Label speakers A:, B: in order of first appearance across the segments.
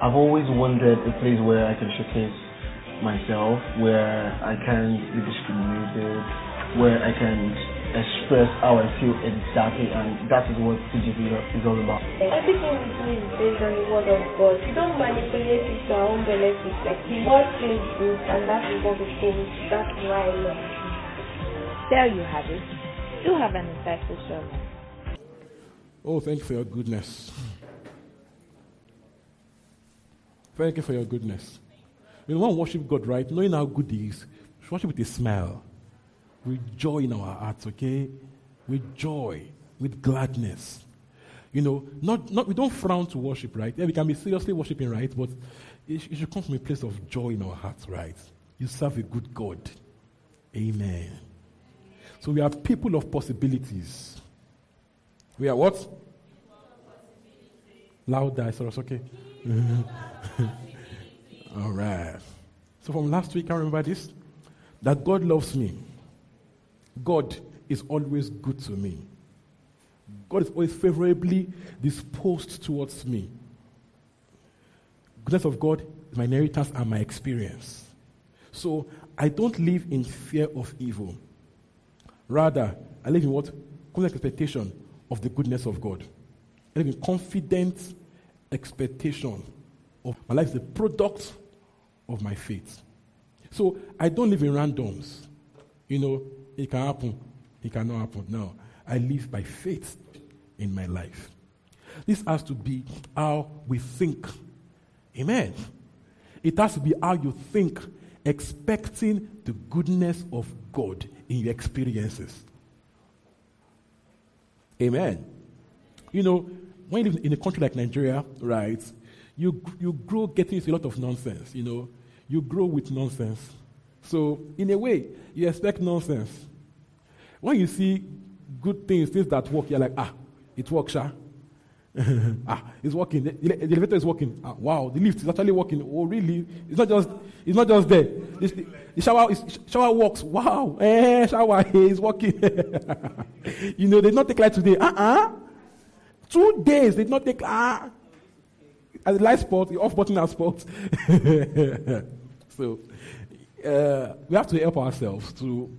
A: I've always wanted a place where I can showcase myself, where I can be discriminated, where I can express how I feel exactly, and that is what TGC is all about.
B: Everything we do is based on the word of God. We don't manipulate it to our own benefit. Like the word feels good, and that is what we think. That's why I love it.
C: There you have it. Do have an insightful sermon.
D: Oh, thank you for your goodness. Thank you for your goodness. We want to worship God, right? Knowing how good He is, We worship with a smile with joy in our hearts, okay? With joy, with gladness. You know, not, not we don't frown to worship, right? Yeah, we can be seriously worshiping, right? But it, it should come from a place of joy in our hearts, right? You serve a good God. Amen. So we are people of possibilities. We are what? Louder, I saw okay. All right. So from last week, I remember this that God loves me. God is always good to me. God is always favorably disposed towards me. Goodness of God is my inheritance and my experience. So I don't live in fear of evil. Rather, I live in what? Confident expectation of the goodness of God. I live in confident expectation of my life is the product of my faith. So I don't live in randoms. You know, it can happen. It cannot happen. No. I live by faith in my life. This has to be how we think. Amen. It has to be how you think, expecting the goodness of God in your experiences. Amen. You know, when you live in a country like Nigeria, right, you, you grow getting into a lot of nonsense, you know. You grow with nonsense. So, in a way, you expect nonsense. When you see good things, things that work, you're like, ah, it works, ah. ah, it's working. The, the, elevator is working. Ah, wow, the lift is actually working. Oh, really? It's not just, it's not just there. the, the shower, is, shower works. Wow, eh, shower is working. you know, they not take light today. Uh-uh. Two days did not take. Ah, at the light spot, the off button has spot. so, uh, we have to help ourselves to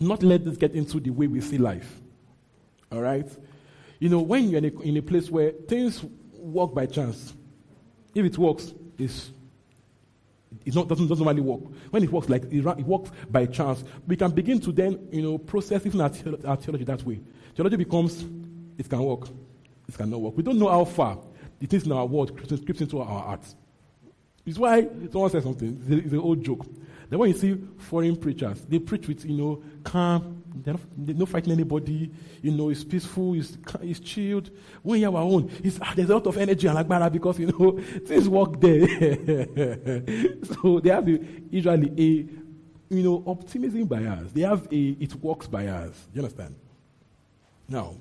D: not let this get into the way we see life. All right? You know, when you're in a, in a place where things work by chance, if it works, it's it not, doesn't, doesn't really work. When it works like it, it, works by chance, we can begin to then, you know, process even our theology that way. Theology becomes, it can work, it cannot work. We don't know how far it is in our world creeps into our hearts. It's why someone said something, it's, an old joke. Then when you see foreign preachers, they preach with, you know, calm, they're not, they're not fighting anybody, you know, it's peaceful, it's, it's chilled. When you're our own, it's, ah, there's a lot of energy and like because, you know, things work there. so they have a, usually a, you know, optimism bias. They have a, it works bias. You understand? Now,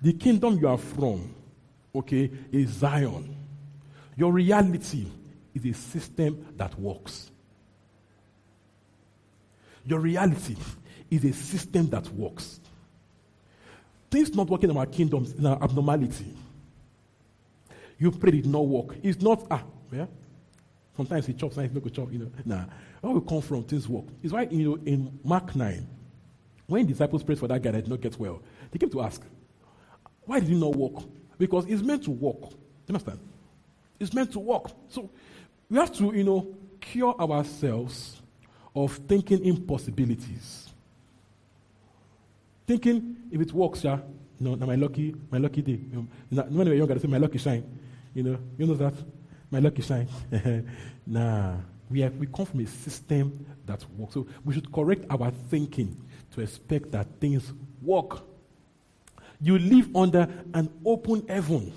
D: the kingdom you are from, okay, is Zion. Your reality is a system that works. Your reality is a system that works. Things not working in our kingdoms is an abnormality. You pray it not work. It's not, ah, yeah? Sometimes it chops, sometimes he not chop, you know. Nah. Where we come from, things work. It's why, you know, in Mark 9, when disciples prayed for that guy that did not get well, they came to ask, why did it not work? Because it's meant to work. You understand? It's meant to work. So we have to, you know, cure ourselves of thinking impossibilities. Thinking if it works, yeah, you know, now my lucky, my lucky day. You know, when we were younger, I say my lucky shine. You know, you know that? My lucky shine. nah. We, have, we come from a system that works. So we should correct our thinking to expect that things work. You live under an open heaven.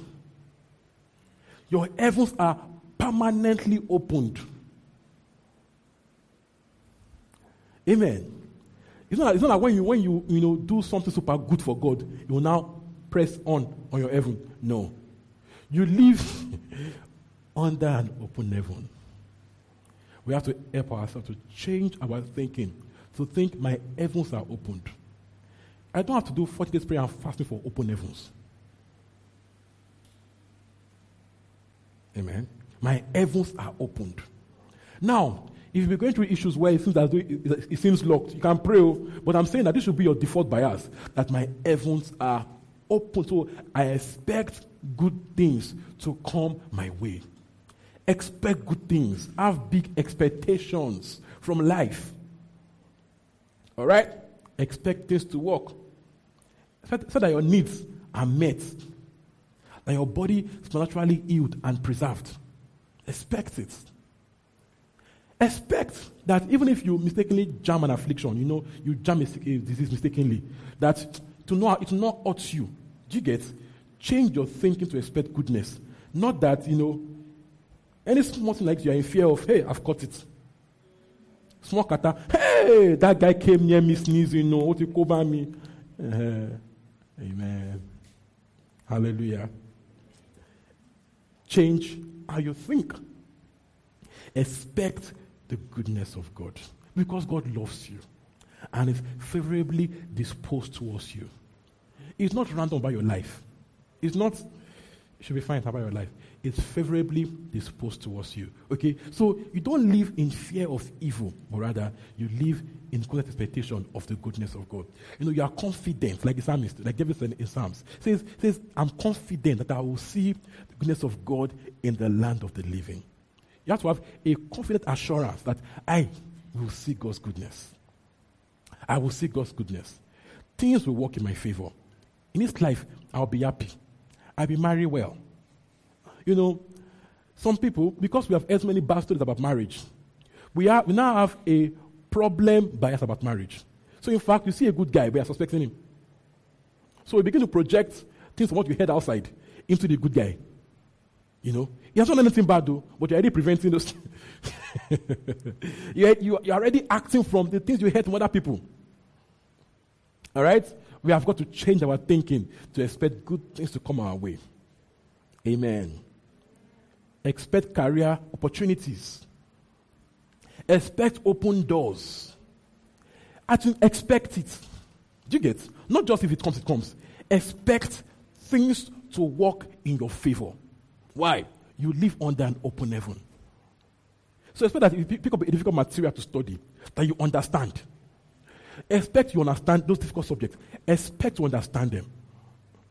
D: Your heavens are permanently opened. Amen. It's not, it's not like when you when you you know do something super good for God, you will now press on on your heaven. No. You live under an open heaven. We have to help ourselves to change our thinking. To think my heavens are opened. I don't have to do 40 days prayer and fasting for open heavens. Amen. My heavens are opened. Now, if you're going through issues where it seems, as it seems locked, you can pray, oh, but I'm saying that this should be your default bias that my heavens are open. So I expect good things to come my way. Expect good things. Have big expectations from life. All right? Expect things to work. So that your needs are met. That your body is naturally healed and preserved. Expect it. Expect that even if you mistakenly jam an affliction, you know, you jam a disease mistakenly, that to know it will not hurt you. Do you get? Change your thinking to expect goodness. Not that, you know, any small thing like you're in fear of, hey, I've caught it. Small kata, hey, that guy came near me sneezing, you know, what you cover me. Uh, amen. Hallelujah. Change how you think. Expect the goodness of God because God loves you and is favorably disposed towards you. It's not random about your life. It's not, it should be fine about your life. It's favorably disposed towards you. Okay? So you don't live in fear of evil, but rather you live in constant expectation of the goodness of God. You know, you are confident, like the psalmist, like David said in Psalms, says, says, I'm confident that I will see the goodness of God in the land of the living. You have to have a confident assurance that I will see God's goodness. I will see God's goodness. Things will work in my favor. In this life, I'll be happy. I'll be married well. You know, some people, because we have as many bad stories about marriage, we, are, we now have a problem bias about marriage. So, in fact, you see a good guy, we are suspecting him. So, we begin to project things from what we heard outside into the good guy. You know, he has not done anything bad though, but you're already preventing those. you're, you're already acting from the things you heard from other people. All right? We have got to change our thinking to expect good things to come our way. Amen. Expect career opportunities. Expect open doors. Actually, expect it. Do you get? Not just if it comes, it comes. Expect things to work in your favor. Why? You live under an open heaven. So expect that if you pick up a difficult material to study, that you understand. Expect you understand those difficult subjects. Expect to understand them.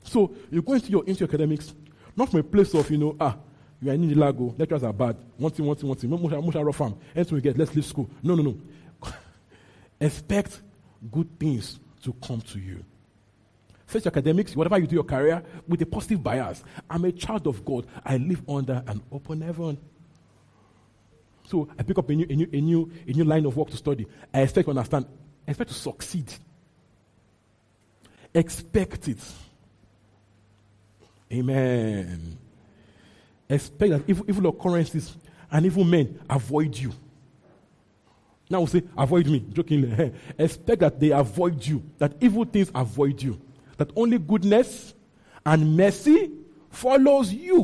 D: So you go into your into your academics, not from a place of, you know, ah, you are in the lago, lecturers are bad, one thing, one thing, one thing, much rough farm, anything we get, let's leave school. No, no, no. Expect good things to come to you. Your academics, whatever you do your career, with a positive bias. I'm a child of God. I live under an open heaven. So I pick up a new, a new, a new, a new line of work to study. I expect to understand. I expect to succeed. Expect it. Amen. Expect that evil, evil occurrences and evil men avoid you. Now we say, avoid me, jokingly. Eh, eh. Expect that they avoid you, that evil things avoid you that only goodness and mercy follows you.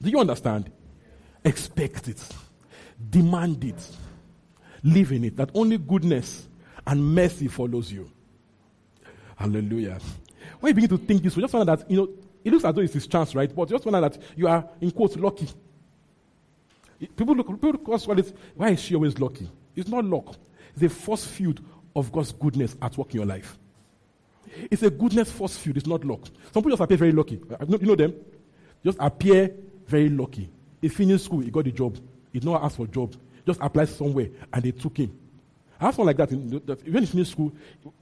D: Do you understand? Expect it, demand it, live in it, that only goodness and mercy follows you. Hallelujah. When you begin to think this, we just find that, you know, it looks as though it's his chance, right? But just out that you are, in quotes, lucky. People look, people it, why is she always lucky? It's not luck. It's a force field of God's goodness at work in your life. It's a goodness force field, it's not luck. Some people just appear very lucky. Uh, you know them? Just appear very lucky. He finished school, he got the job. He did not ask for a job. Just applied somewhere and they took him. I have someone like that, in, that when he finished school,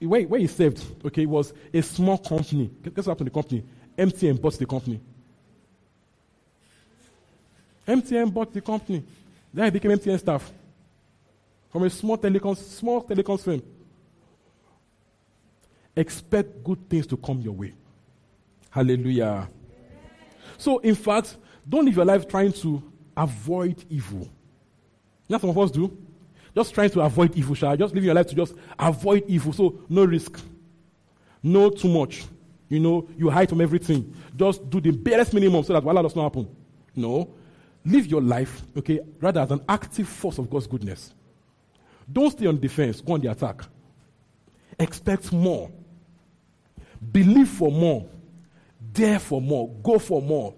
D: where, where he served, okay, was a small company. Guess what happened to the company? MTN bought the company. MTN bought the company. Then he became MTN staff. From a small telecom, small telecom firm expect good things to come your way. Hallelujah. So, in fact, don't live your life trying to avoid evil. You know some of us do? just trying to avoid evil, shall just living your life to just avoid evil. So no risk. No too much. You know, you hide from everything. Just do the barest minimum so that voila does not happen. No. Live your life, okay, rather as an active force of God's goodness. Don't stay on defense, go on the attack. Expect more. Believe for more. Dare for more. Go for more.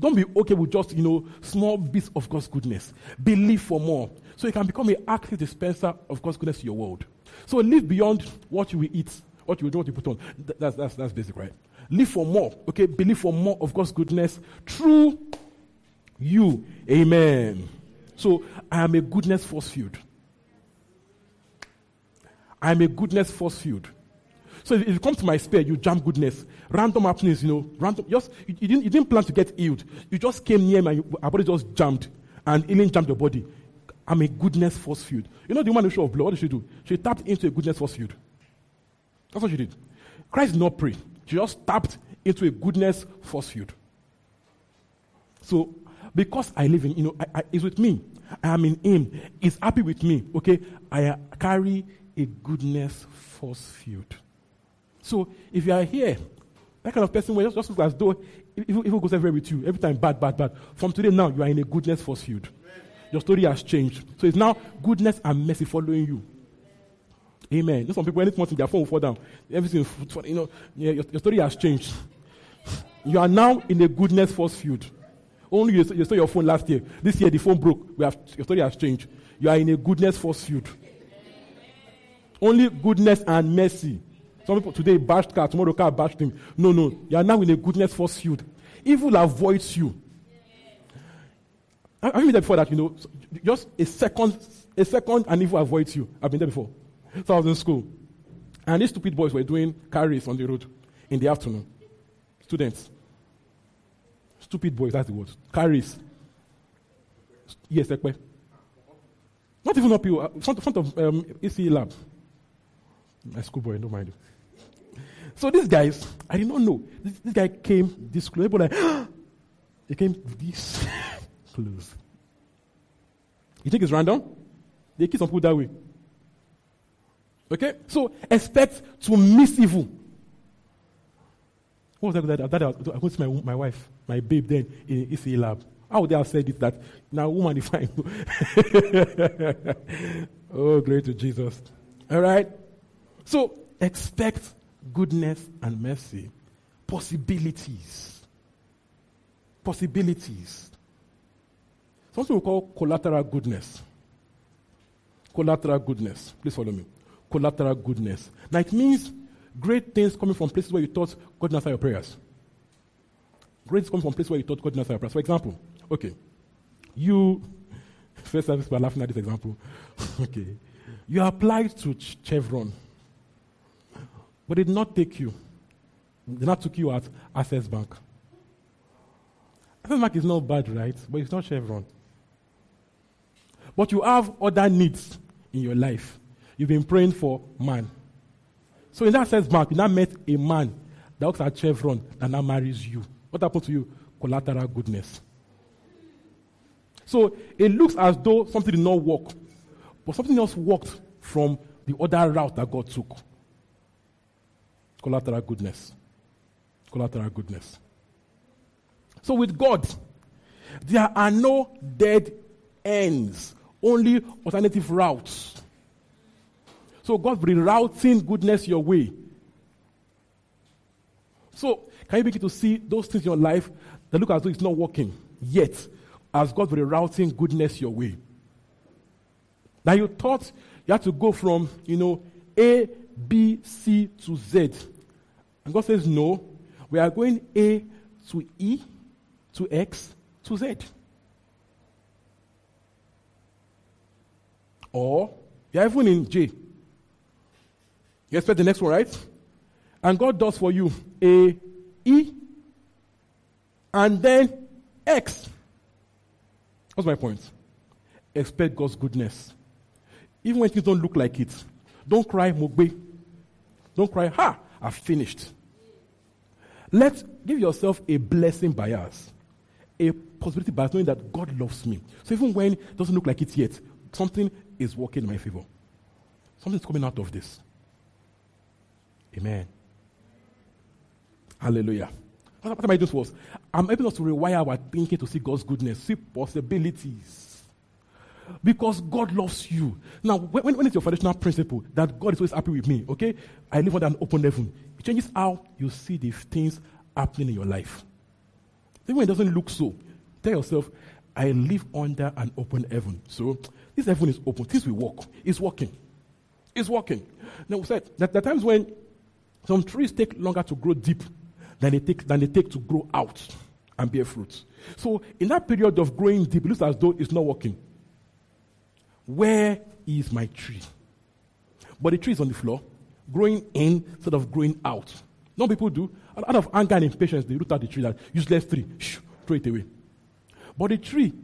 D: Don't be okay with just, you know, small bits of God's goodness. Believe for more. So you can become an active dispenser of God's goodness to your world. So live beyond what you will eat, what you do, what you put on. That's, that's, that's basic, right? Live for more. Okay? Believe for more of God's goodness through you. Amen. So I am a goodness force field. I am a goodness force field. So if you come to my spare, you jump goodness. Random happenings, you know, random. Just you, you, didn't, you didn't plan to get healed. You just came near me, and our body just jumped, and healing jumped your body. I'm a goodness force field. You know the woman who show of blood. What did she do? She tapped into a goodness force field. That's what she did. Christ did not pray. She just tapped into a goodness force field. So because I live in, you know, I, I, it's with me. I am in Him. He's happy with me. Okay, I carry a goodness force field. So if you are here, that kind of person where just, just look as though evil, evil goes everywhere with you, every time bad, bad, bad. From today now, you are in a goodness force field. Your story has changed. So it's now goodness and mercy following you. Amen. Some people, anything in their phone will fall down. Everything, you know, your, your, story has changed. You are now in a goodness force field. Only you, you saw your phone last year. This year, the phone broke. We have, your story has changed. You are in a goodness force field. Only goodness and mercy. Some people today bashed car, tomorrow car bashed him. No, no. You are now in a goodness force field. Evil avoids you. I've been there before that, you know, just a second, a second and evil avoids you? I've been there before. I was in school. And these stupid boys were doing carries on the road in the afternoon. Students. Stupid boys, that's the word. Carries. Yes, Ekpe. Not even up you, uh, front, front of um, ECE lab. My schoolboy, don't mind. So these guys, I did not know. This, this guy came this close. Like, he came this close. You think it's random? They kill some people that way. Okay? So expect to miss evil. What was that? that, I went to my, my wife, my babe then in ECE lab. How would they have said it that now woman if I Oh, glory to Jesus. All right? So expect goodness and mercy. Possibilities. Possibilities. Something we call collateral goodness. Collateral goodness. Please follow me. Collateral goodness. Now it means great things coming from places where you thought God didn't answer your prayers. Great things coming from places where you thought God didn't answer your prayers. For example, okay, you, first service, we're laughing at this example. okay, you applied to Chevron but they did not take you. They not took you at Access Bank. Access Bank is not bad, right? But it's not Chevron. But you have other needs in your life. You've been praying for man. So in that sense, Bank, you now met a man that works at Chevron that now marries you. What happened to you? Collateral goodness. So it looks as though something did not work, but something else worked from the other route that God took. Collateral goodness. Collateral goodness. So with God, there are no dead ends, only alternative routes. So God rerouting goodness your way. So can you begin to see those things in your life that look as though it's not working yet, as God rerouting goodness your way? Now you thought you had to go from, you know, A B, C to Z. And God says, no, we are going A to E to X to Z. Or you're even in J. You expect the next one, right? And God does for you A, E, and then X. What's my point? Expect God's goodness. Even when things don't look like it. Don't cry, Mogbe. Don't cry, ha, I've finished. Let's give yourself a blessing bias, a possibility bias, knowing that God loves me. So even when it doesn't look like it yet, something is working in my favor. Something's coming out of this. Amen. Hallelujah. What am I for us? I'm able to rewire our thinking to see God's goodness, see possibilities. Because God loves you. Now, when, when it's your foundational principle that God is always happy with me, okay? I live under an open heaven. It changes how you see the things happening in your life. Even when it doesn't look so, tell yourself, I live under an open heaven. So this heaven is open. Things will work. It's working. It's working. Now we said that there are times when some trees take longer to grow deep than they take than they take to grow out and bear fruit. So in that period of growing deep, it looks as though it's not working. Where is my tree? But the tree is on the floor, growing in instead of growing out. No people do. Out of anger and impatience, they root out the tree that useless tree, shh, throw it away. But the tree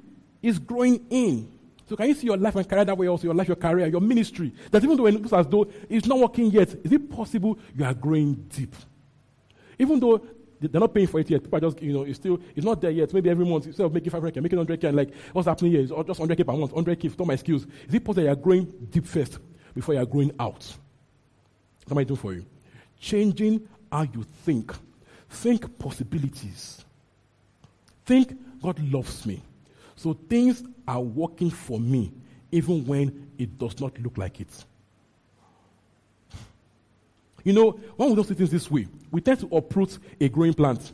D: is growing in. So can you see your life and career that way also? Your life, your career, your ministry. That even though it looks as though it's not working yet, is it possible you are growing deep? Even though they're not paying for it yet, people are just, you know, it's still, it's not there yet. Maybe every month, instead of making 500k, making 100k, and like, what's happening here or just 100k per month, 100k for all my skills. Is it possible you are growing deep first before you are growing out? What am I doing for you? Changing how you think. Think possibilities. Think God loves me. So things are working for me even when it does not look like it. You know, when we don't see things this way, we tend to uproot a growing plant.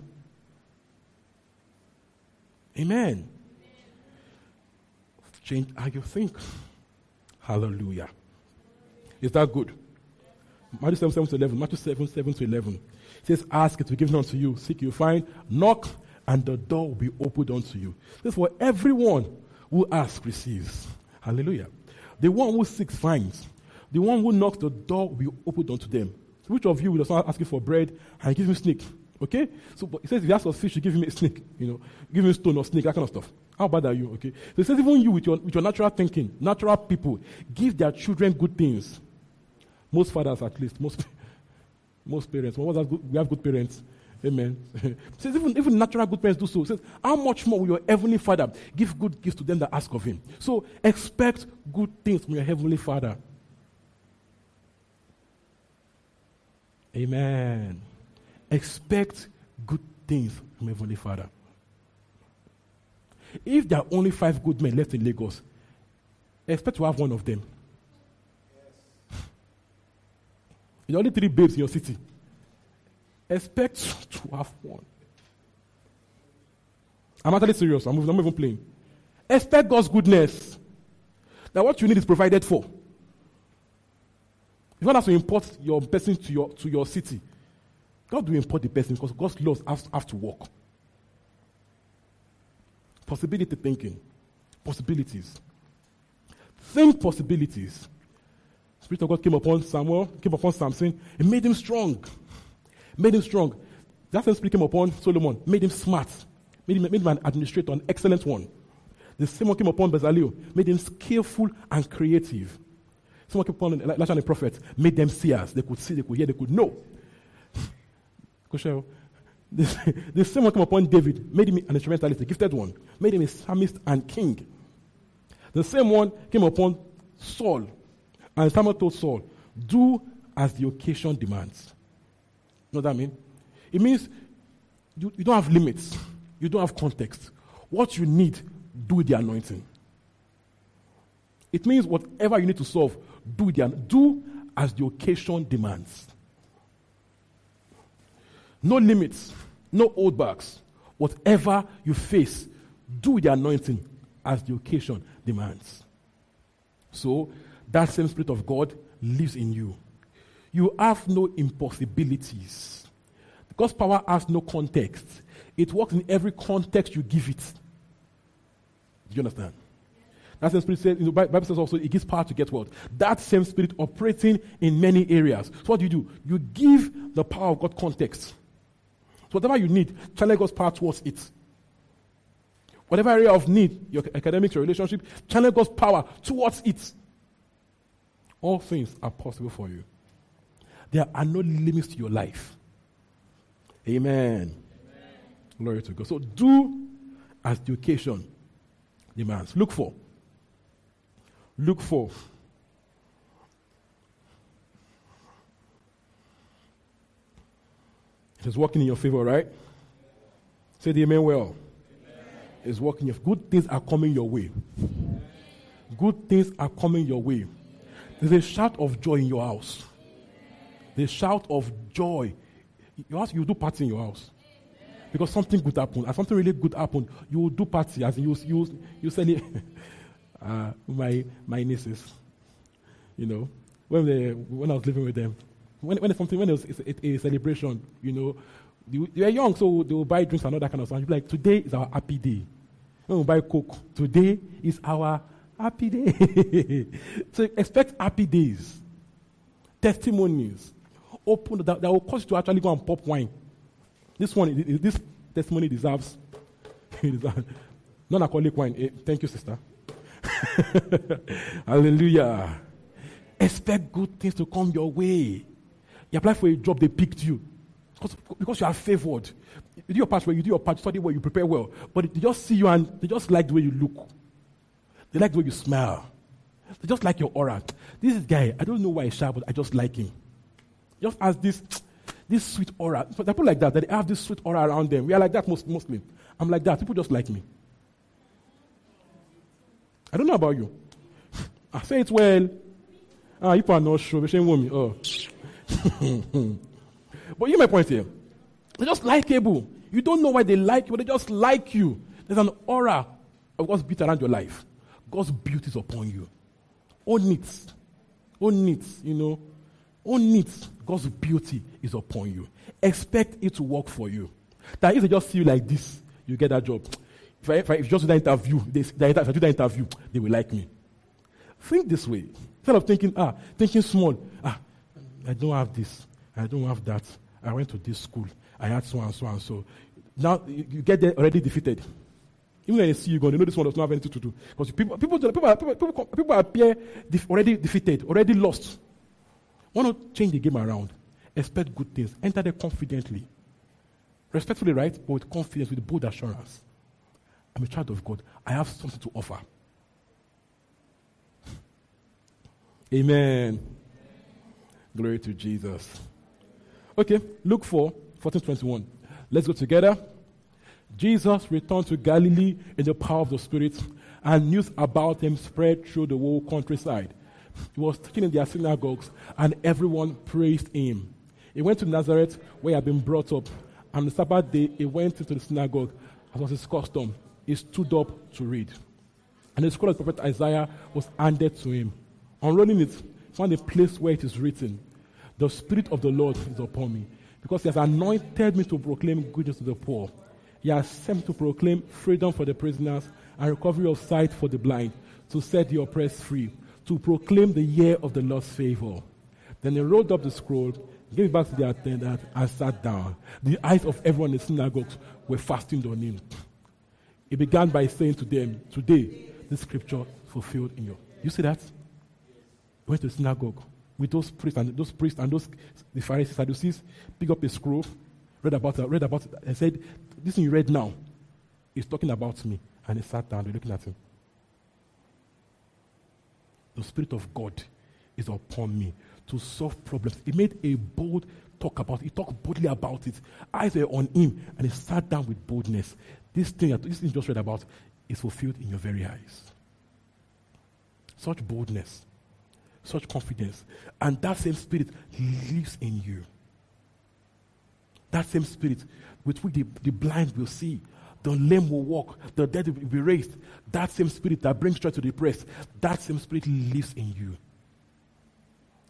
D: Amen. Change how you think. Hallelujah. Is that good? Matthew 7, 7 to 11. Matthew 7, 7 to 11. It says, Ask, it will be given unto you. Seek, you find. Knock, and the door will be opened unto you. Therefore, everyone who asks receives. Hallelujah. The one who seeks finds. The one who knocks, the door will be opened unto them. So which of you will start asking for bread and give him snake? Okay? So but it says if you ask for fish, you give him a snake. You know, give him stone or snake, that kind of stuff. How bad are you? Okay? So it says even you with your, with your natural thinking, natural people, give their children good things. Most fathers, at least, most, most parents. Well, we have good parents. Amen. says even, even natural good parents do so. says, how much more will your heavenly father give good gifts to them that ask of him? So expect good things from your heavenly father. Amen. Expect good things from your heavenly father. If there are only five good men left in Lagos, expect to have one of them. There are only three babes in your city. Expect to have one. I'm actually serious. I'm, not even playing. Expect God's goodness. That what you need is provided for. You want us to import your person to your, to your city. God will import the person because God's laws have, have to work. Possibility thinking. Possibilities. Think possibilities. Spirit of God came upon Samuel, came upon Samson, and made him strong made him strong. That same spirit came upon Solomon, made him smart, made him, made him an administrator, an excellent one. The same one came upon Bezalel, made him skillful and creative. Someone came upon Elijah and the prophet, made them seers. They could see, they could hear, they could know. the, the same one came upon David, made him an instrumentalist, a gifted one, made him a psalmist and king. The same one came upon Saul, and Samuel told Saul, Do as the occasion demands. You know what I mean? It means you, you don't have limits, you don't have context. What you need, do the anointing. It means whatever you need to solve, do the do as the occasion demands. No limits, no old holdbacks. Whatever you face, do the anointing as the occasion demands. So that same spirit of God lives in you you have no impossibilities. God's power has no context. It works in every context you give it. Do you understand? That same spirit says, in the Bible says also, it gives power to get what? That same spirit operating in many areas. So what do you do? You give the power of God context. So whatever you need, channel God's power towards it. Whatever area of need, your academics, your relationship, channel God's power towards it. All things are possible for you. There are no limits to your life. Amen. Amen. Glory to God. So do as the occasion demands. Look for. Look for. It is working in your favor, right? Say the amen well. It's working. If good things are coming your way, good things are coming your way. There's a shout of joy in your house. The shout of joy. You ask, you do party in your house. Because something good happened. And something really good happened. You do party as you you you send it. uh, my my nieces. You know. When they when I was living with them. When when something when it was a, a celebration, you know, they were young, so they will buy drinks and all that kind of stuff. You'll like, today is our happy day. When we buy Coke, today is our happy day. so expect happy days, testimonies, open that, that will cause you to actually go and pop wine. This one, this testimony deserves, non-alcoholic wine. Eh, thank you, sister. Hallelujah. Expect good things to come your way. You apply for a job, they picked you. Because, because you are favored. You do your part well, you do your part, study well, you prepare well. But they just see you and they just like the way you look. They like the way you smell. They just like your aura. This guy, I don't know why he's shy, but I just like him. Just as this, this sweet aura. So people like that, that they have this sweet aura around them. We are like that most, mostly. I'm like that. People just like me. I don't know about you. I say it well. Ah, you are not sure. Shame me. Oh. but you my point here. They're just likeable. You don't know why they like you, but they just like you. There's an aura of God's beauty around your life. God's beauty is upon you. Own it. Own it, you know. Own it. God's beauty is upon you. Expect it to work for you. That if they just see you like this, you get that job. If I, if I if just do that interview, they, if I do that interview, they will like me. Think this way. Instead of thinking, ah, thinking small, ah, I don't have this, I don't have that. I went to this school, I had so and so and so. Now you, you get there already defeated. Even when they see you going, they know this one does not have anything to do. Because people, people, people, people, people, people appear def- already defeated, already lost. Want to change the game around. Expect good things. Enter there confidently. Respectfully, right? But with confidence, with bold assurance. I'm a child of God. I have something to offer. Amen. Glory to Jesus. Okay, Luke 4, 14 21. Let's go together. Jesus returned to Galilee in the power of the Spirit, and news about him spread through the whole countryside. He was teaching in their synagogues, and everyone praised him. He went to Nazareth, where he had been brought up. On the Sabbath day, he went into the synagogue, as was his custom. He stood up to read. And the scroll of the prophet Isaiah was handed to him. Unrolling it, he found a place where it is written, The Spirit of the Lord is upon me, because he has anointed me to proclaim goodness to the poor. He has sent me to proclaim freedom for the prisoners and recovery of sight for the blind, to set the oppressed free, to proclaim the year of the Lord's favor. Then he rolled up the scroll, gave it back to the attendant, and sat down. The eyes of everyone in the synagogues were fastened on him. He began by saying to them, Today, this scripture fulfilled in you. You see that? He went to the synagogue with those priests and those priests and those the Pharisees, Sadducees, pick up a scroll, read about it, read about it, and said, This thing you read now is talking about me. And he sat down, they're looking at him. The Spirit of God is upon me to solve problems. He made a bold talk about it. He talked boldly about it. Eyes were on him, and he sat down with boldness. This thing, that this thing just read about is fulfilled in your very eyes. Such boldness, such confidence, and that same spirit lives in you. That same spirit with which the, the blind will see, the lame will walk, the dead will be raised. That same spirit that brings joy to the depressed, that same spirit lives in you.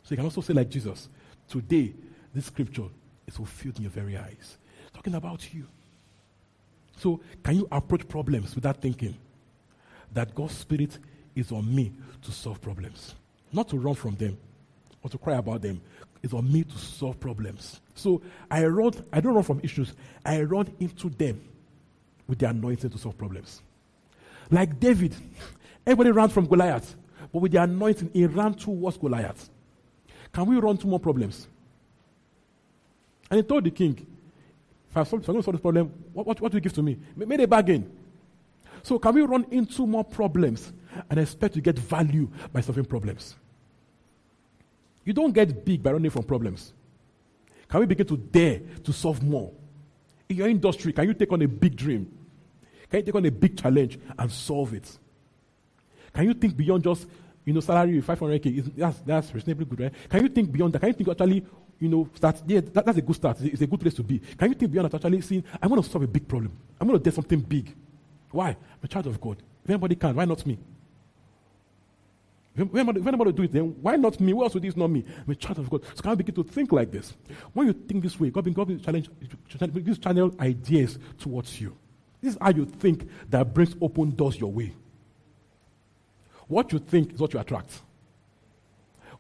D: So you can also say, like Jesus, today, this scripture is fulfilled in your very eyes. Talking about you. So, can you approach problems without thinking that God's Spirit is on me to solve problems? Not to run from them or to cry about them. It's on me to solve problems. So, I run, I don't run from issues, I run into them with the anointing to solve problems. Like David, everybody ran from Goliath, but with the anointing, he ran towards Goliath. Can we run to more problems? And he told the king, if I'm going to solve this problem, what, what, what do you give to me? Made a bargain. So can we run into more problems and expect to get value by solving problems. You don't get big by running from problems. Can we begin to dare to solve more? In your industry, can you take on a big dream? Can you take on a big challenge and solve it? Can you think beyond just, you know, salary of 500k? That's, that's reasonably good, right? Can you think beyond that? Can you think actually, you know, start, yeah, that, that's a good start. It's a good place to be. Can you think beyond that actually seeing, I want to solve a big problem. I'm going to do something big. Why? I'm a child of God. If anybody can, why not me? If anybody, if anybody do it, then why not me? Who else would this not me? I'm a child of God. So can I begin to think like this? When you think this way, God will, God will challenge, channel ideas towards you. This is how you think that brings open doors your way. What you think is what you attract.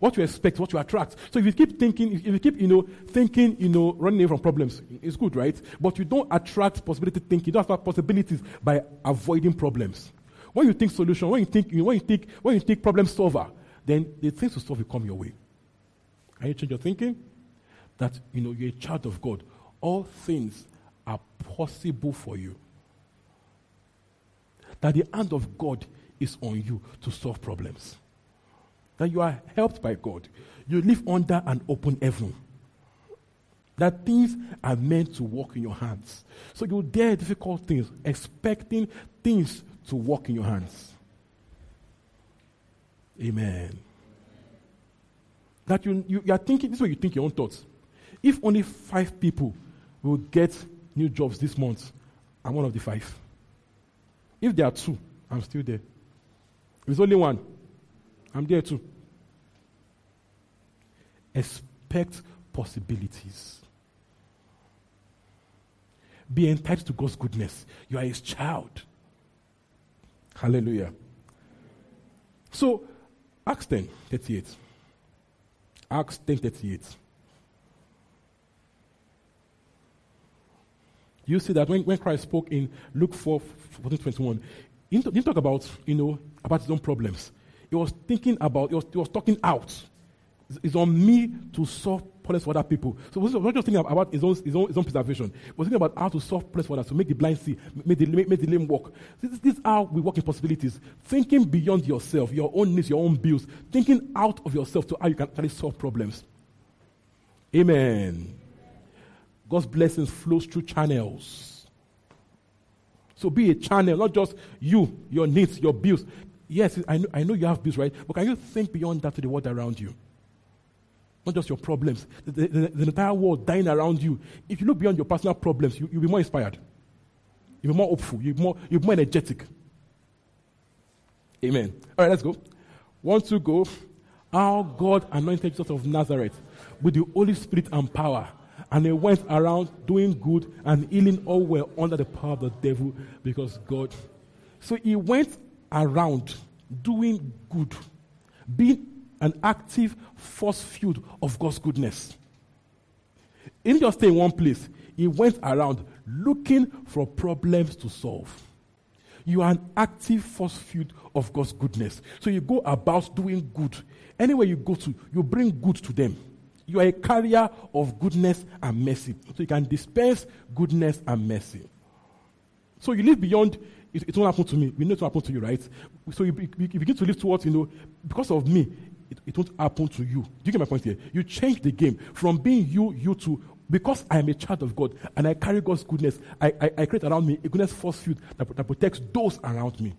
D: What you expect is what you attract. So if you keep thinking, if you keep, you know, thinking, you know, running away from problems, it's good, right? But you don't attract possibility thinking. You don't attract possibilities by avoiding problems. When you think solution, when you think, you know, when you think, when you think problem solver, then the things to solve will come your way. Can you change your thinking? That you know you're a child of God. All things are possible for you. That the hand of God is on you to solve problems. That you are helped by God. You live under an open heaven. That things are meant to work in your hands. So you dare difficult things, expecting things to work in your hands. Amen. That you, you, you are thinking, this is what you think your own thoughts. If only five people will get new jobs this month, I'm one of the five. If there are two, I'm still there. If it's only one, I'm there too. Expect possibilities. Be entitled to God's goodness. You are His child. Hallelujah. So, Acts 10 38. Acts 10 38. You see that when, when Christ spoke in Luke 4 14 21, he didn't talk about, you know, about his own problems. He was thinking about, he was, he was talking out. It's on me to solve problems for other people. So he was not just thinking about his own, his own, his own preservation. He was thinking about how to solve problems for others, to make the blind see, make the, make, make the lame walk. This, this is how we work in possibilities. Thinking beyond yourself, your own needs, your own bills. Thinking out of yourself to how you can actually solve problems. Amen. God's blessings flows through channels. So be a channel, not just you, your needs, your bills. Yes, I know, I know you have bills, right? But can you think beyond that to the world around you? Not just your problems, the, the, the entire world dying around you. If you look beyond your personal problems, you, will be more inspired. You'll be more hopeful. You'll be more, you'll be more energetic. Amen. All right, let's go. One, two, go. Our God anointed Jesus of Nazareth with the Holy Spirit and power and he went around doing good and healing all were under the power of the devil because God. So he went around doing good, being an active force field of God's goodness. He didn't just stay in one place, he went around looking for problems to solve. You are an active force field of God's goodness. So you go about doing good. Anywhere you go to, you bring good to them. You are a carrier of goodness and mercy. So you can dispense goodness and mercy. So you live beyond, it, it won't happen to me. We know it won't happen to you, right? So you, you, begin to live towards, you know, because of me, it, it won't happen to you. Do you get my point here? You change the game from being you, you to because I am a child of God and I carry God's goodness, I, I, I create around me a goodness force field that, that protects those around me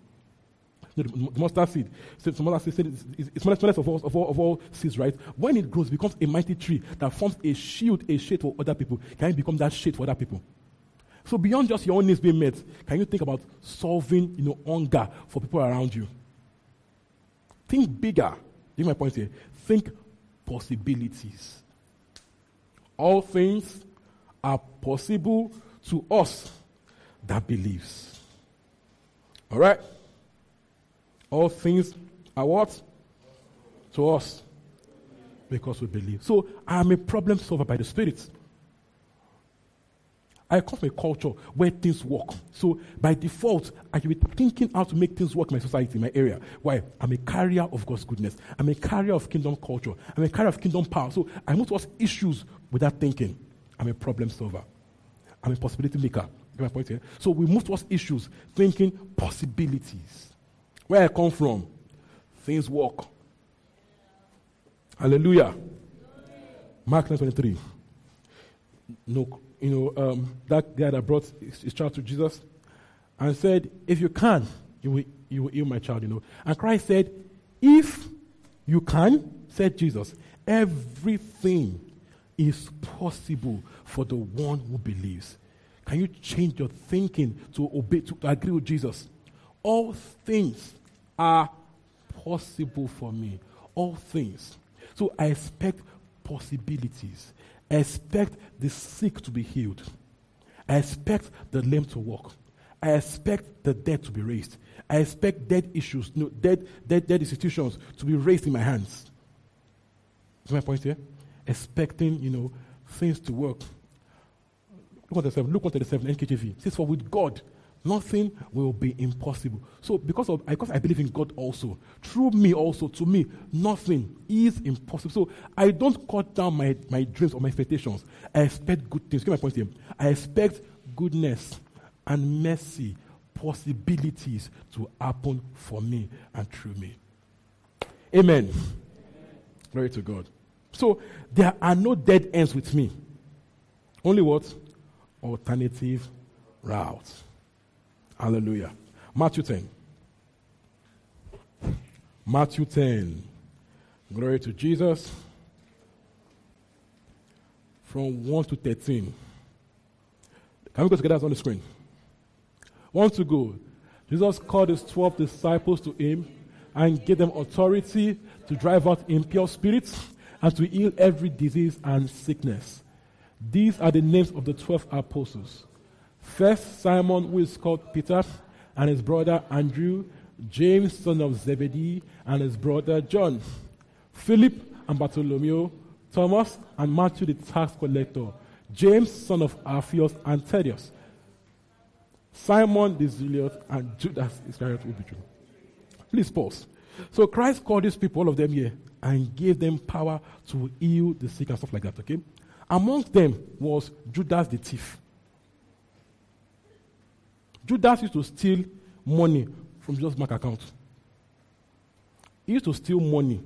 D: the, the mustard seed. So some other seed it's, it's smallest of all, of, all, of all seeds, right? When it grows, it becomes a mighty tree that forms a shield, a shade for other people. Can it become that shade for other people? So beyond just your own needs being met, can you think about solving, you know, hunger for people around you? Think bigger. Give my point here. Think possibilities. All things are possible to us that believes. All right? All things are what? To us. Because we believe. So I am a problem solver by the Spirit. I come from a culture where things work. So by default, I should be thinking how to make things work in my society, in my area. Why? I'm a carrier of God's goodness. I'm a carrier of kingdom culture. I'm a carrier of kingdom power. So I move towards issues without thinking. I'm a problem solver. I'm a possibility maker. Get my point here? So we move towards issues, thinking possibilities. Where I come from, things work. Hallelujah. Mark 9:23. No, you know um, that guy that brought his, his child to Jesus and said, "If you can, you will, you will heal my child." You know, and Christ said, "If you can," said Jesus, "everything is possible for the one who believes." Can you change your thinking to obey, to agree with Jesus? All things are possible for me. All things. So I expect possibilities. I expect the sick to be healed. I expect the lame to walk. I expect the dead to be raised. I expect dead issues, no, dead, dead, dead institutions to be raised in my hands. Is my point here? Expecting, you know, things to work. Look at the seven. Look at the seven NKJV. It says, "For with God, nothing will be impossible." So, because of because I believe in God also, through me also, to me, nothing is impossible. So, I don't cut down my, my dreams or my expectations. I expect good things. Get my point here. I expect goodness and mercy, possibilities to happen for me and through me. Amen. Glory to God. So there are no dead ends with me. Only what? Alternative routes. Hallelujah. Matthew 10. Matthew 10. Glory to Jesus. From 1 to 13. Can we go together on the screen? One to go. Jesus called his 12 disciples to him and gave them authority to drive out impure spirits and to heal every disease and sickness. These are the names of the 12 apostles. First, Simon, who is called Peter, and his brother Andrew, James, son of Zebedee, and his brother John, Philip and Bartholomew, Thomas and Matthew the tax collector, James, son of Alphaeus and Thaddeus, Simon the Zealot, and Judas Iscariot who betrayed. Please pause. So Christ called these people, all of them here, and gave them power to heal the sick and stuff like that, okay? Among them was Judas the thief. Judas used to steal money from Jesus' bank account. He used to steal money.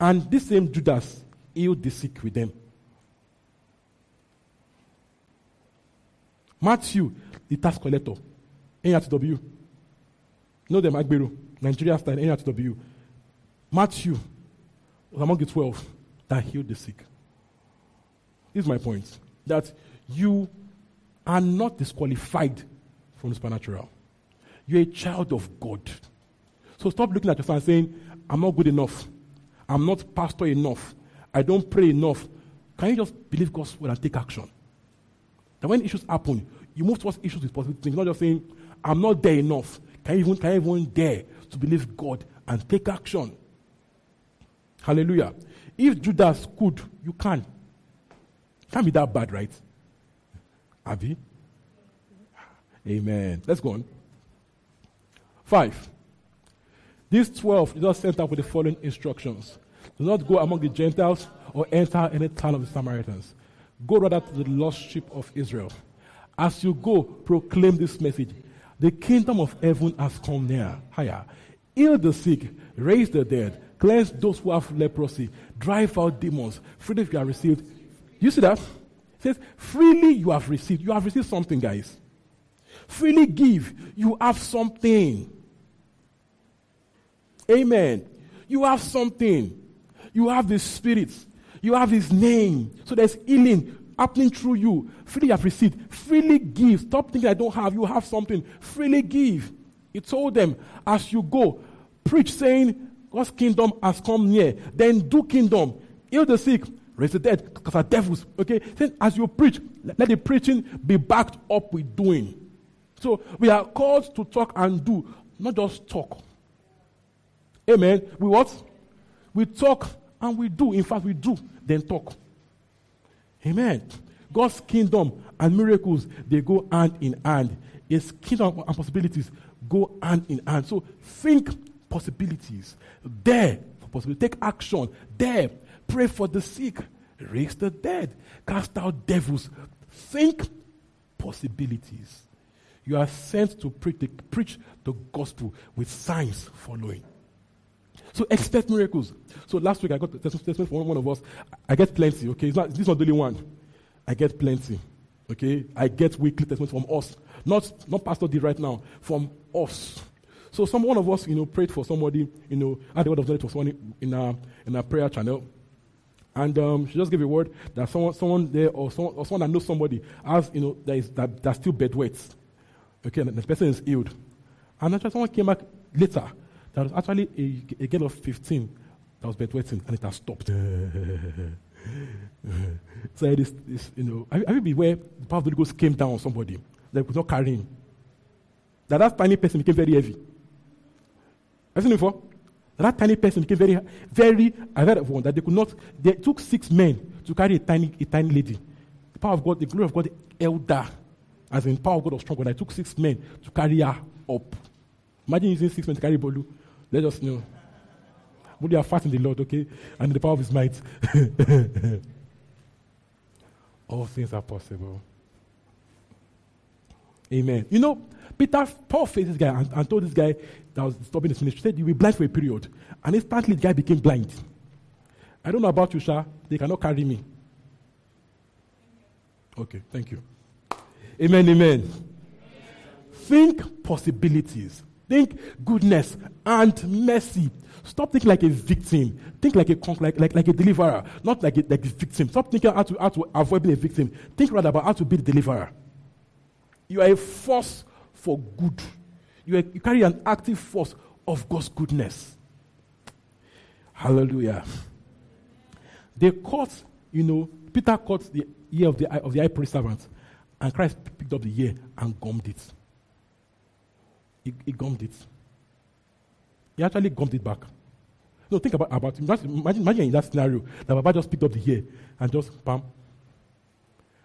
D: And this same Judas healed the sick with them. Matthew, the tax collector, NRTW. Know them, Agbero, Nigeria style, NRTW. Matthew was among the 12 that healed the sick. This is my point. That you are not disqualified from the supernatural. You're a child of God. So stop looking at yourself and saying, I'm not good enough. I'm not pastor enough. I don't pray enough. Can you just believe God's word and take action? That when issues happen, you move towards issues with positive things, not just saying, I'm not there enough. Can you even, can you even dare to believe God and take action? Hallelujah. If Judas could, you can. Can't be that bad, right? Abby? Amen. Let's go on. Five. These twelve just sent out with the following instructions. Do not go among the Gentiles or enter any town of the Samaritans. Go rather to the lost sheep of Israel. As you go, proclaim this message. The kingdom of heaven has come near. Higher. Heal the sick, raise the dead, cleanse those who have leprosy, drive out demons. Freely you have received. You see that? It says, freely you have received. You have received something, guys. Freely give. You have something. Amen. You have something. You have the Spirit. You have His name. So there's healing happening through you. Freely have received. Freely give. Stop thinking I don't have. You have something. Freely give. He told them, as you go, preach saying, God's kingdom has come near. Then do kingdom. Heal the sick. Raise the dead. Because are devils. Okay? Then as you preach, let the preaching be backed up with doing. So we are called to talk and do, not just talk. Amen. We what? We talk and we do. In fact, we do, then talk. Amen. God's kingdom and miracles, they go hand in hand. His kingdom and possibilities go hand in hand. So think possibilities. There for possibility. Take action. There. Pray for the sick. Raise the dead. Cast out devils. Think possibilities. You are sent to preach the, preach the gospel with signs following. So expect miracles. So last week I got the testimony from one of us. I get plenty, okay? It's not, this is not the only one. I get plenty, okay? I get weekly testimonies from us. Not, not Pastor D right now, from us. So some one of us, you know, prayed for somebody, you know, had the word of knowledge for someone in our, in our prayer channel. And um, she just gave a word that someone, someone there or someone, or someone that knows somebody has, you know, that is that, that's still bedwets. Okay, and the person is healed. And actually someone came back later that was actually a, a girl of 15 that was bedwetting and it has stopped. so this, this, you know, have, have you been where the power of the Holy Ghost came down on somebody that could not carry him. That that tiny person became very heavy. Have you seen it before? That tiny person became very, very, I heard of one that they could not, they took six men to carry a tiny, a tiny lady. The power of God, the glory of God, the elder, as in power of God was strong. When I took six men to carry her up. Imagine using six men to carry Bolu. Let us know. But they are fast in the Lord, okay? And the power of his might. All things are possible. Amen. You know, Peter, Paul faced this guy and, and told this guy that was stopping his ministry, said, You'll be blind for a period. And instantly the guy became blind. I don't know about you, sir. They cannot carry me. Okay, thank you. Amen, amen. Think possibilities. Think goodness and mercy. Stop thinking like a victim. Think like a conqueror, like, like, like a deliverer, not like a, like a victim. Stop thinking how to, how to avoid being a victim. Think rather about how to be the deliverer. You are a force for good. You, are, you carry an active force of God's goodness. Hallelujah. They caught, you know, Peter caught the ear of the, of the high priest servant, and Christ picked up the ear and gummed it. He, he gummed it. He actually gummed it back. No, think about, about imagine, imagine in that scenario that Baba just picked up the ear and just bam.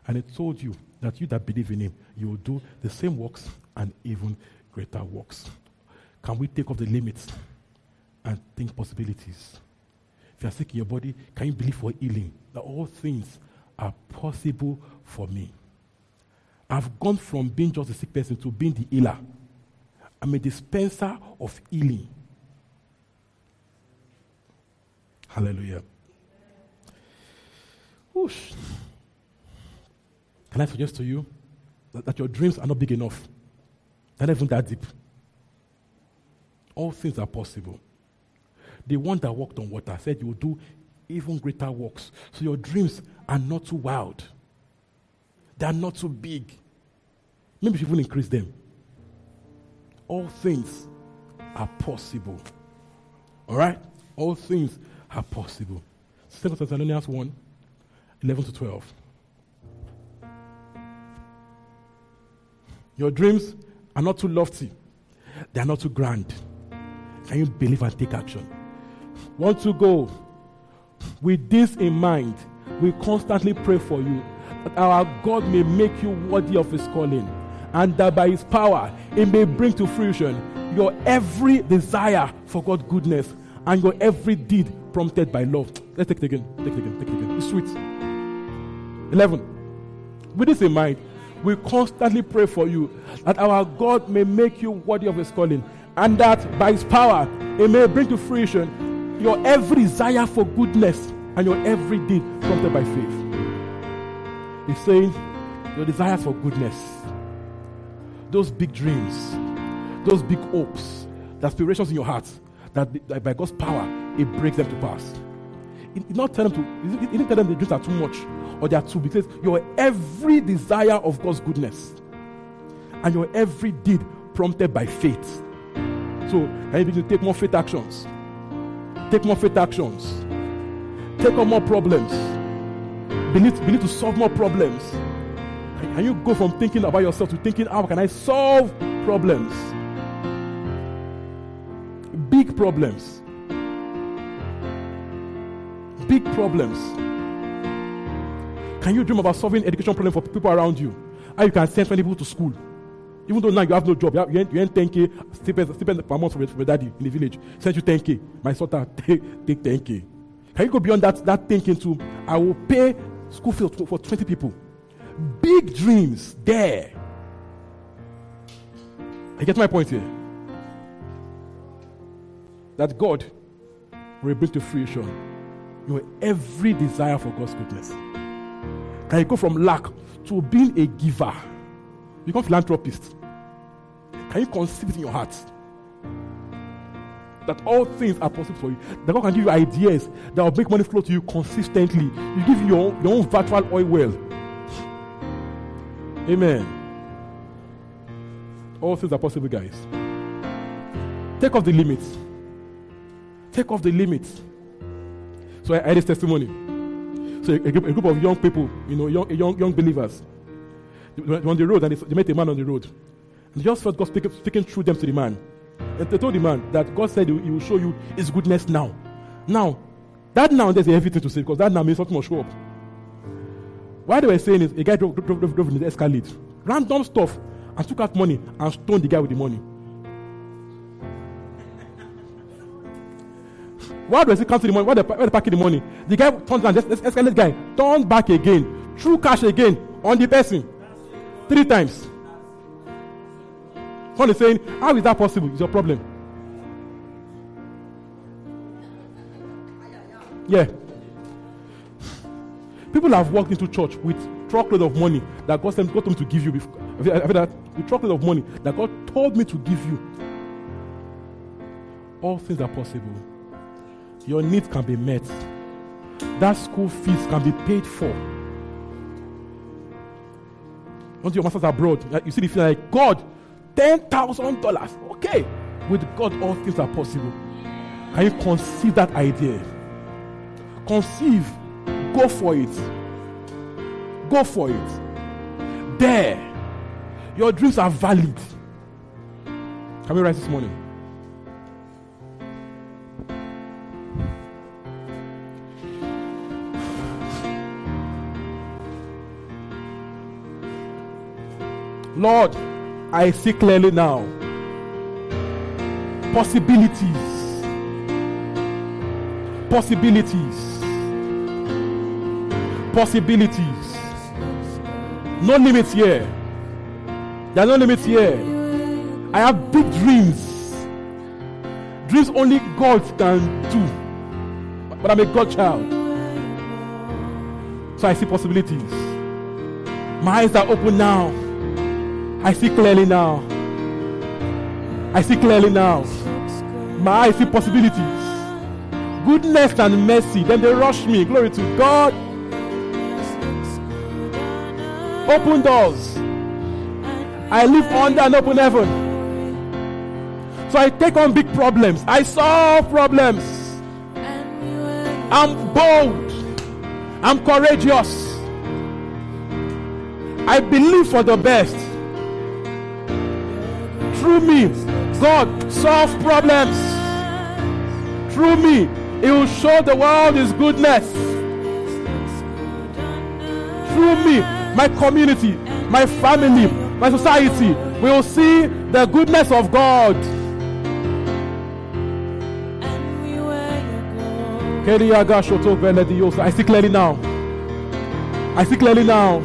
D: And it told you that you that believe in him, you will do the same works and even greater works. Can we take off the limits and think possibilities? If you are sick in your body, can you believe for healing? That all things are possible for me. I've gone from being just a sick person to being the healer. I'm a dispenser of healing. Hallelujah. Whoosh. Can I suggest to you that, that your dreams are not big enough? They're not even that deep. All things are possible. The one that walked on water said you will do even greater works. So your dreams are not too wild. They are not too big. Maybe even increase them. All things are possible. All right? All things are possible. 2 Thessalonians 1 11 to 12. Your dreams are not too lofty, they are not too grand. Can you believe and take action? Want to go? With this in mind, we constantly pray for you that our God may make you worthy of His calling, and that by His power, it may bring to fruition your every desire for God's goodness and your every deed prompted by love. Let's take it again. Take it again. Take it again. It's sweet. 11. With this in mind, we constantly pray for you that our God may make you worthy of his calling and that by his power it may bring to fruition your every desire for goodness and your every deed prompted by faith. He's saying your desires for goodness, those big dreams, those big hopes, the aspirations in your heart, that, that by God's power it breaks them to pass. It, not tell them to, it didn't tell them the dreams are too much or they are too because your every desire of God's goodness and your every deed prompted by faith. So, can you begin to take more faith actions? Take more faith actions. Take on more problems. Believe, need to solve more problems. Can you go from thinking about yourself to thinking, how can I solve problems? Big problems. Big problems. Can you dream about solving education problems for people around you? How you can send 20 people to school? Even though now you have no job, you, have, you, earn, you earn 10k stipend, per month from your, daddy in the village. Send you 10k. My daughter, take, take 10k. Can you go beyond that, that thinking to, I will pay school fees for 20 people? Big dreams there. I get my point here. That God will bring to fruition your every desire for God's goodness. Can you go from lack to being a giver? Become philanthropist. Can you conceive it in your heart? That all things are possible for you. That God can give you ideas that will make money flow to you consistently. You give your own, your own virtual oil well. Amen. All things are possible, guys. Take off the limits. Take off the limits. So I, had this testimony. So a, a, group, of young people, you know, young, young, young believers, they were on the road and they, they met a man on the road. And they just felt God speaking, speaking through them to the man. And they told the man that God said he, will show you his goodness now. Now, that now there's everything to say because that now means something will show up. What they were saying is a guy drove, drove, drove, drove in his Escalade, random stuff, and took out money and stoned the guy with the money. Why does he come to the money? Why they, why they the money? The guy turns around, this Escalade guy turned back again, threw cash again on the person. Three times. Someone is saying, How is that possible? It's your problem. Yeah. People have walked into church with truckload of money that God sent told me to give you before. Heard that? With truckload of money that God told me to give you. All things are possible. Your needs can be met. That school fees can be paid for. Once your master's abroad, you see the feeling like God, ten thousand dollars. Okay, with God, all things are possible. Can you conceive that idea? Conceive, go for it. Go for it. There, your dreams are valid. Can we rise this morning? Lord, I see clearly now. Possibilities. Possibilities. Possibilities. No limits here. There are no limits here. I have big dreams. Dreams only God can do. But I'm a God child. So I see possibilities. My eyes are open now. I see clearly now. I see clearly now. My eyes see possibilities. Goodness and mercy. Then they rush me. Glory to God. Open doors. I live under an open heaven. So I take on big problems. I solve problems. I'm bold. I'm courageous. I believe for the best through me, God solve problems. Through me, He will show the world His goodness. Through me, my community, my family, my society will see the goodness of God. I see clearly now. I see clearly now.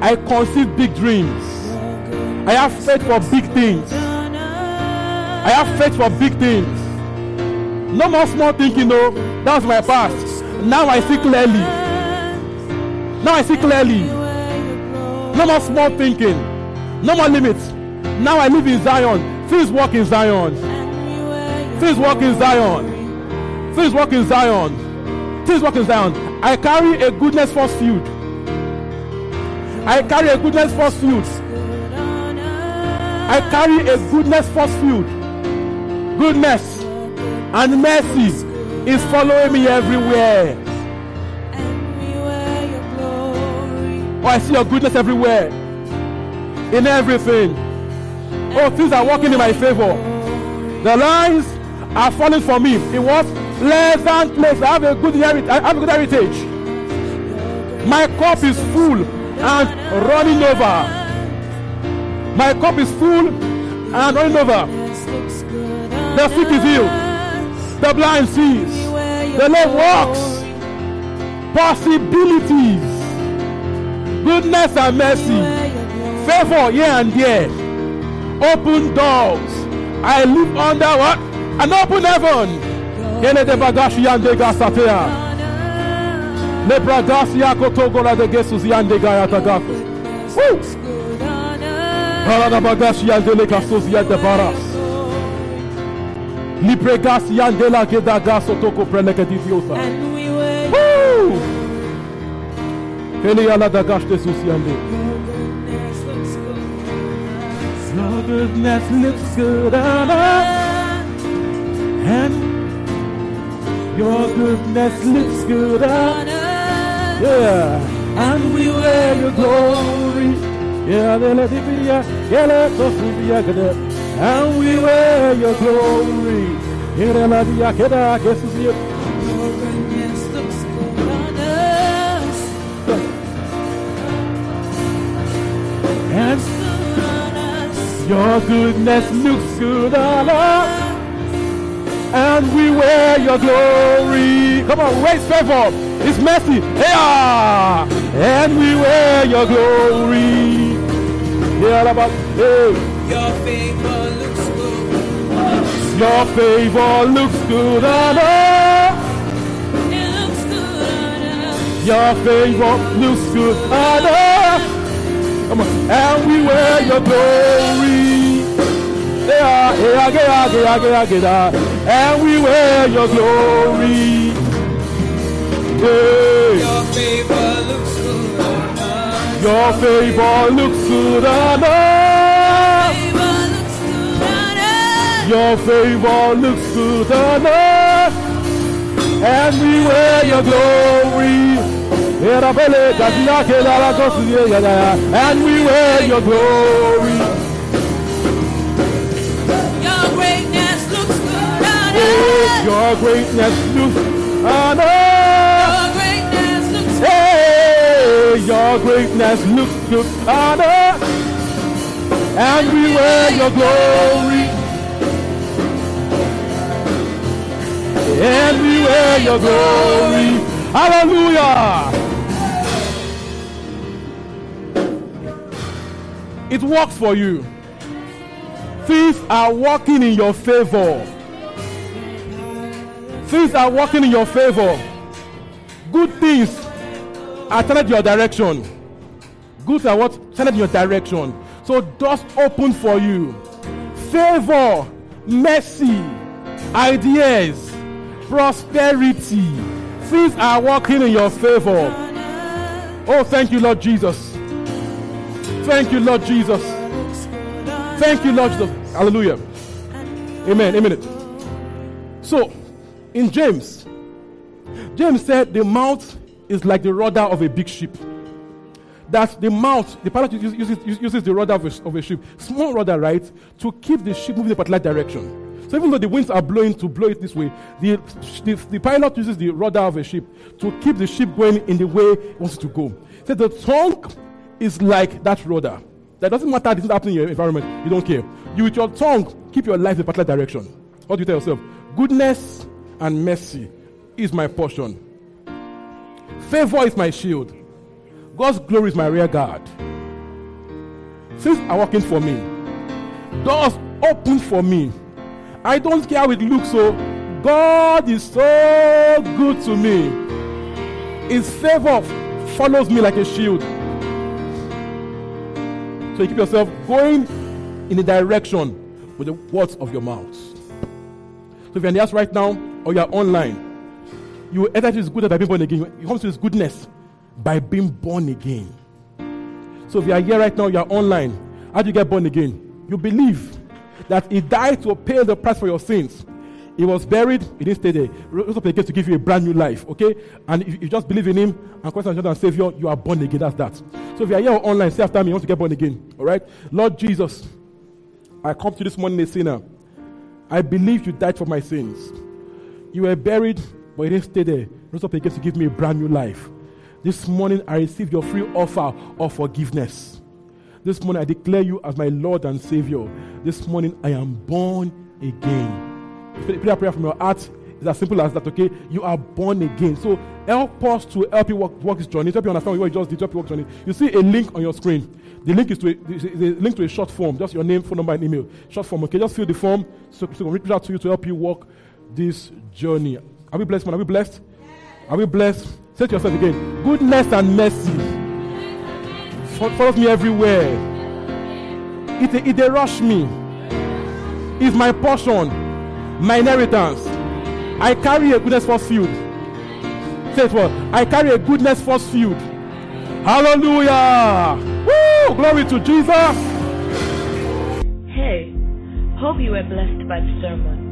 D: I conceive big dreams. I have faith for big things. I have faith for big things. No more small thinking, no. That was my past. Now I see clearly. Now I see clearly. No more small thinking. No more limits. Now I live in Zion. Things work in Zion. Things work in Zion. Things work in Zion. Things work in Zion. I carry a goodness force field. I carry a goodness force field. I carry a goodness force field. Goodness and mercy is following me everywhere. Oh, I see your goodness everywhere. In everything. Oh, things are working in my favor. The lines are falling for me. It was pleasant place. I have a good heritage. I have a good heritage. My cup is full and running over. My cup is full and running over. The sick is healed. The blind sees. The lame walks. Possibilities. Goodness and mercy. Favor here and there. open doors. I live under what? An open heaven. Woo! Hala bagashi gasos yande baras. Li pregasi yande la geda gaso toko preleke diviosa.
E: And
D: Woo! Ele yala da gash de sus yande. Your goodness looks good on us. And your goodness looks good on us. Yeah. And we wear your glory. Yeah, they let it be. Yeah, let us. And we wear your glory. Yeah, they it be. Yeah, good. Guess it's you. And your goodness looks good on us. And we wear your glory. Come on, raise favor. It's mercy. Yeah. And we wear your glory. Yeah, about hey.
E: Your favor looks good.
D: Your favor looks good on us.
E: It looks good on us.
D: Your favor looks good on us. Come on. And we wear your glory. And we wear your glory.
E: Your favor looks good on us.
D: Your favor looks good on us. Your favor looks good on us. And we wear your glory. And we wear your glory.
E: Greatness looks on us.
D: Your greatness looks
E: good.
D: Hey, your greatness looks good on us. And we wear your glory. And we wear your glory. Hallelujah. It works for you. Things are working in your favor. Things are working in your favor. Good things are turned your direction. Good are what? Turned your direction. So doors open for you. Favor, mercy, ideas, prosperity. Things are working in your favor. Oh, thank you, Lord Jesus. Thank you, Lord Jesus. Thank you, Lord Jesus. Hallelujah. Amen. Amen. So, in James, James said the mouth is like the rudder of a big ship. That the mouth, the pilot uses, uses, the rudder of a, of a ship, small rudder, right, to keep the ship moving in a particular direction. So even though the winds are blowing to blow it this way, the, the, the pilot uses the rudder of a ship to keep the ship going in the way it wants it to go. So the tongue is like that rudder. That doesn't matter this is happening in your environment, you don't care. You with your tongue keep your life in a particular direction. What do you tell yourself? Goodness and mercy is my portion. Favor is my shield. God's glory is my rear guard. Things are working for me. Doors open for me. I don't care how it looks, so God is so good to me. His favor follows me like a shield. So you keep yourself going in the direction with the words of your mouth. So if you're in the house right now or you're online, you enter to his goodness by being born again. You come to his goodness by being born again. So if you are here right now, you are online. How do you get born again? You believe that he died to pay the price for your sins. He was buried, he didn't stay there. He rose up again to give you a brand new life, okay? And if you just believe in him and Christ and Savior, you are born again. That's that. So if you are here online, say after me, you want to get born again, all right? Lord Jesus, I come to you this morning a sinner. I believe you died for my sins. You were buried, but you didn't stay there. Rose up again to give me a brand new life. This morning, I receive your free offer of forgiveness. This morning, I declare you as my Lord and Savior. This morning, I am born again. Pray a prayer from your heart It's as simple as that, okay? You are born again. So help us to help you walk, walk this journey. Help you understand what you just did, help you walk journey. You see a link on your screen. The link is to a link to a short form, just your name, phone number, and email. Short form, okay? Just fill the form so, so we can reach out to you to help you walk this journey. Are we blessed, man? Are we blessed? Are we blessed? Say to yourself again, goodness and mercy fo- follows me everywhere. It, it they rush me. It's my portion, my inheritance. I carry a goodness force field. Say it what? I carry a goodness force field. Hallelujah! Woo! Glory to Jesus!
C: Hey, hope you were blessed by the sermon.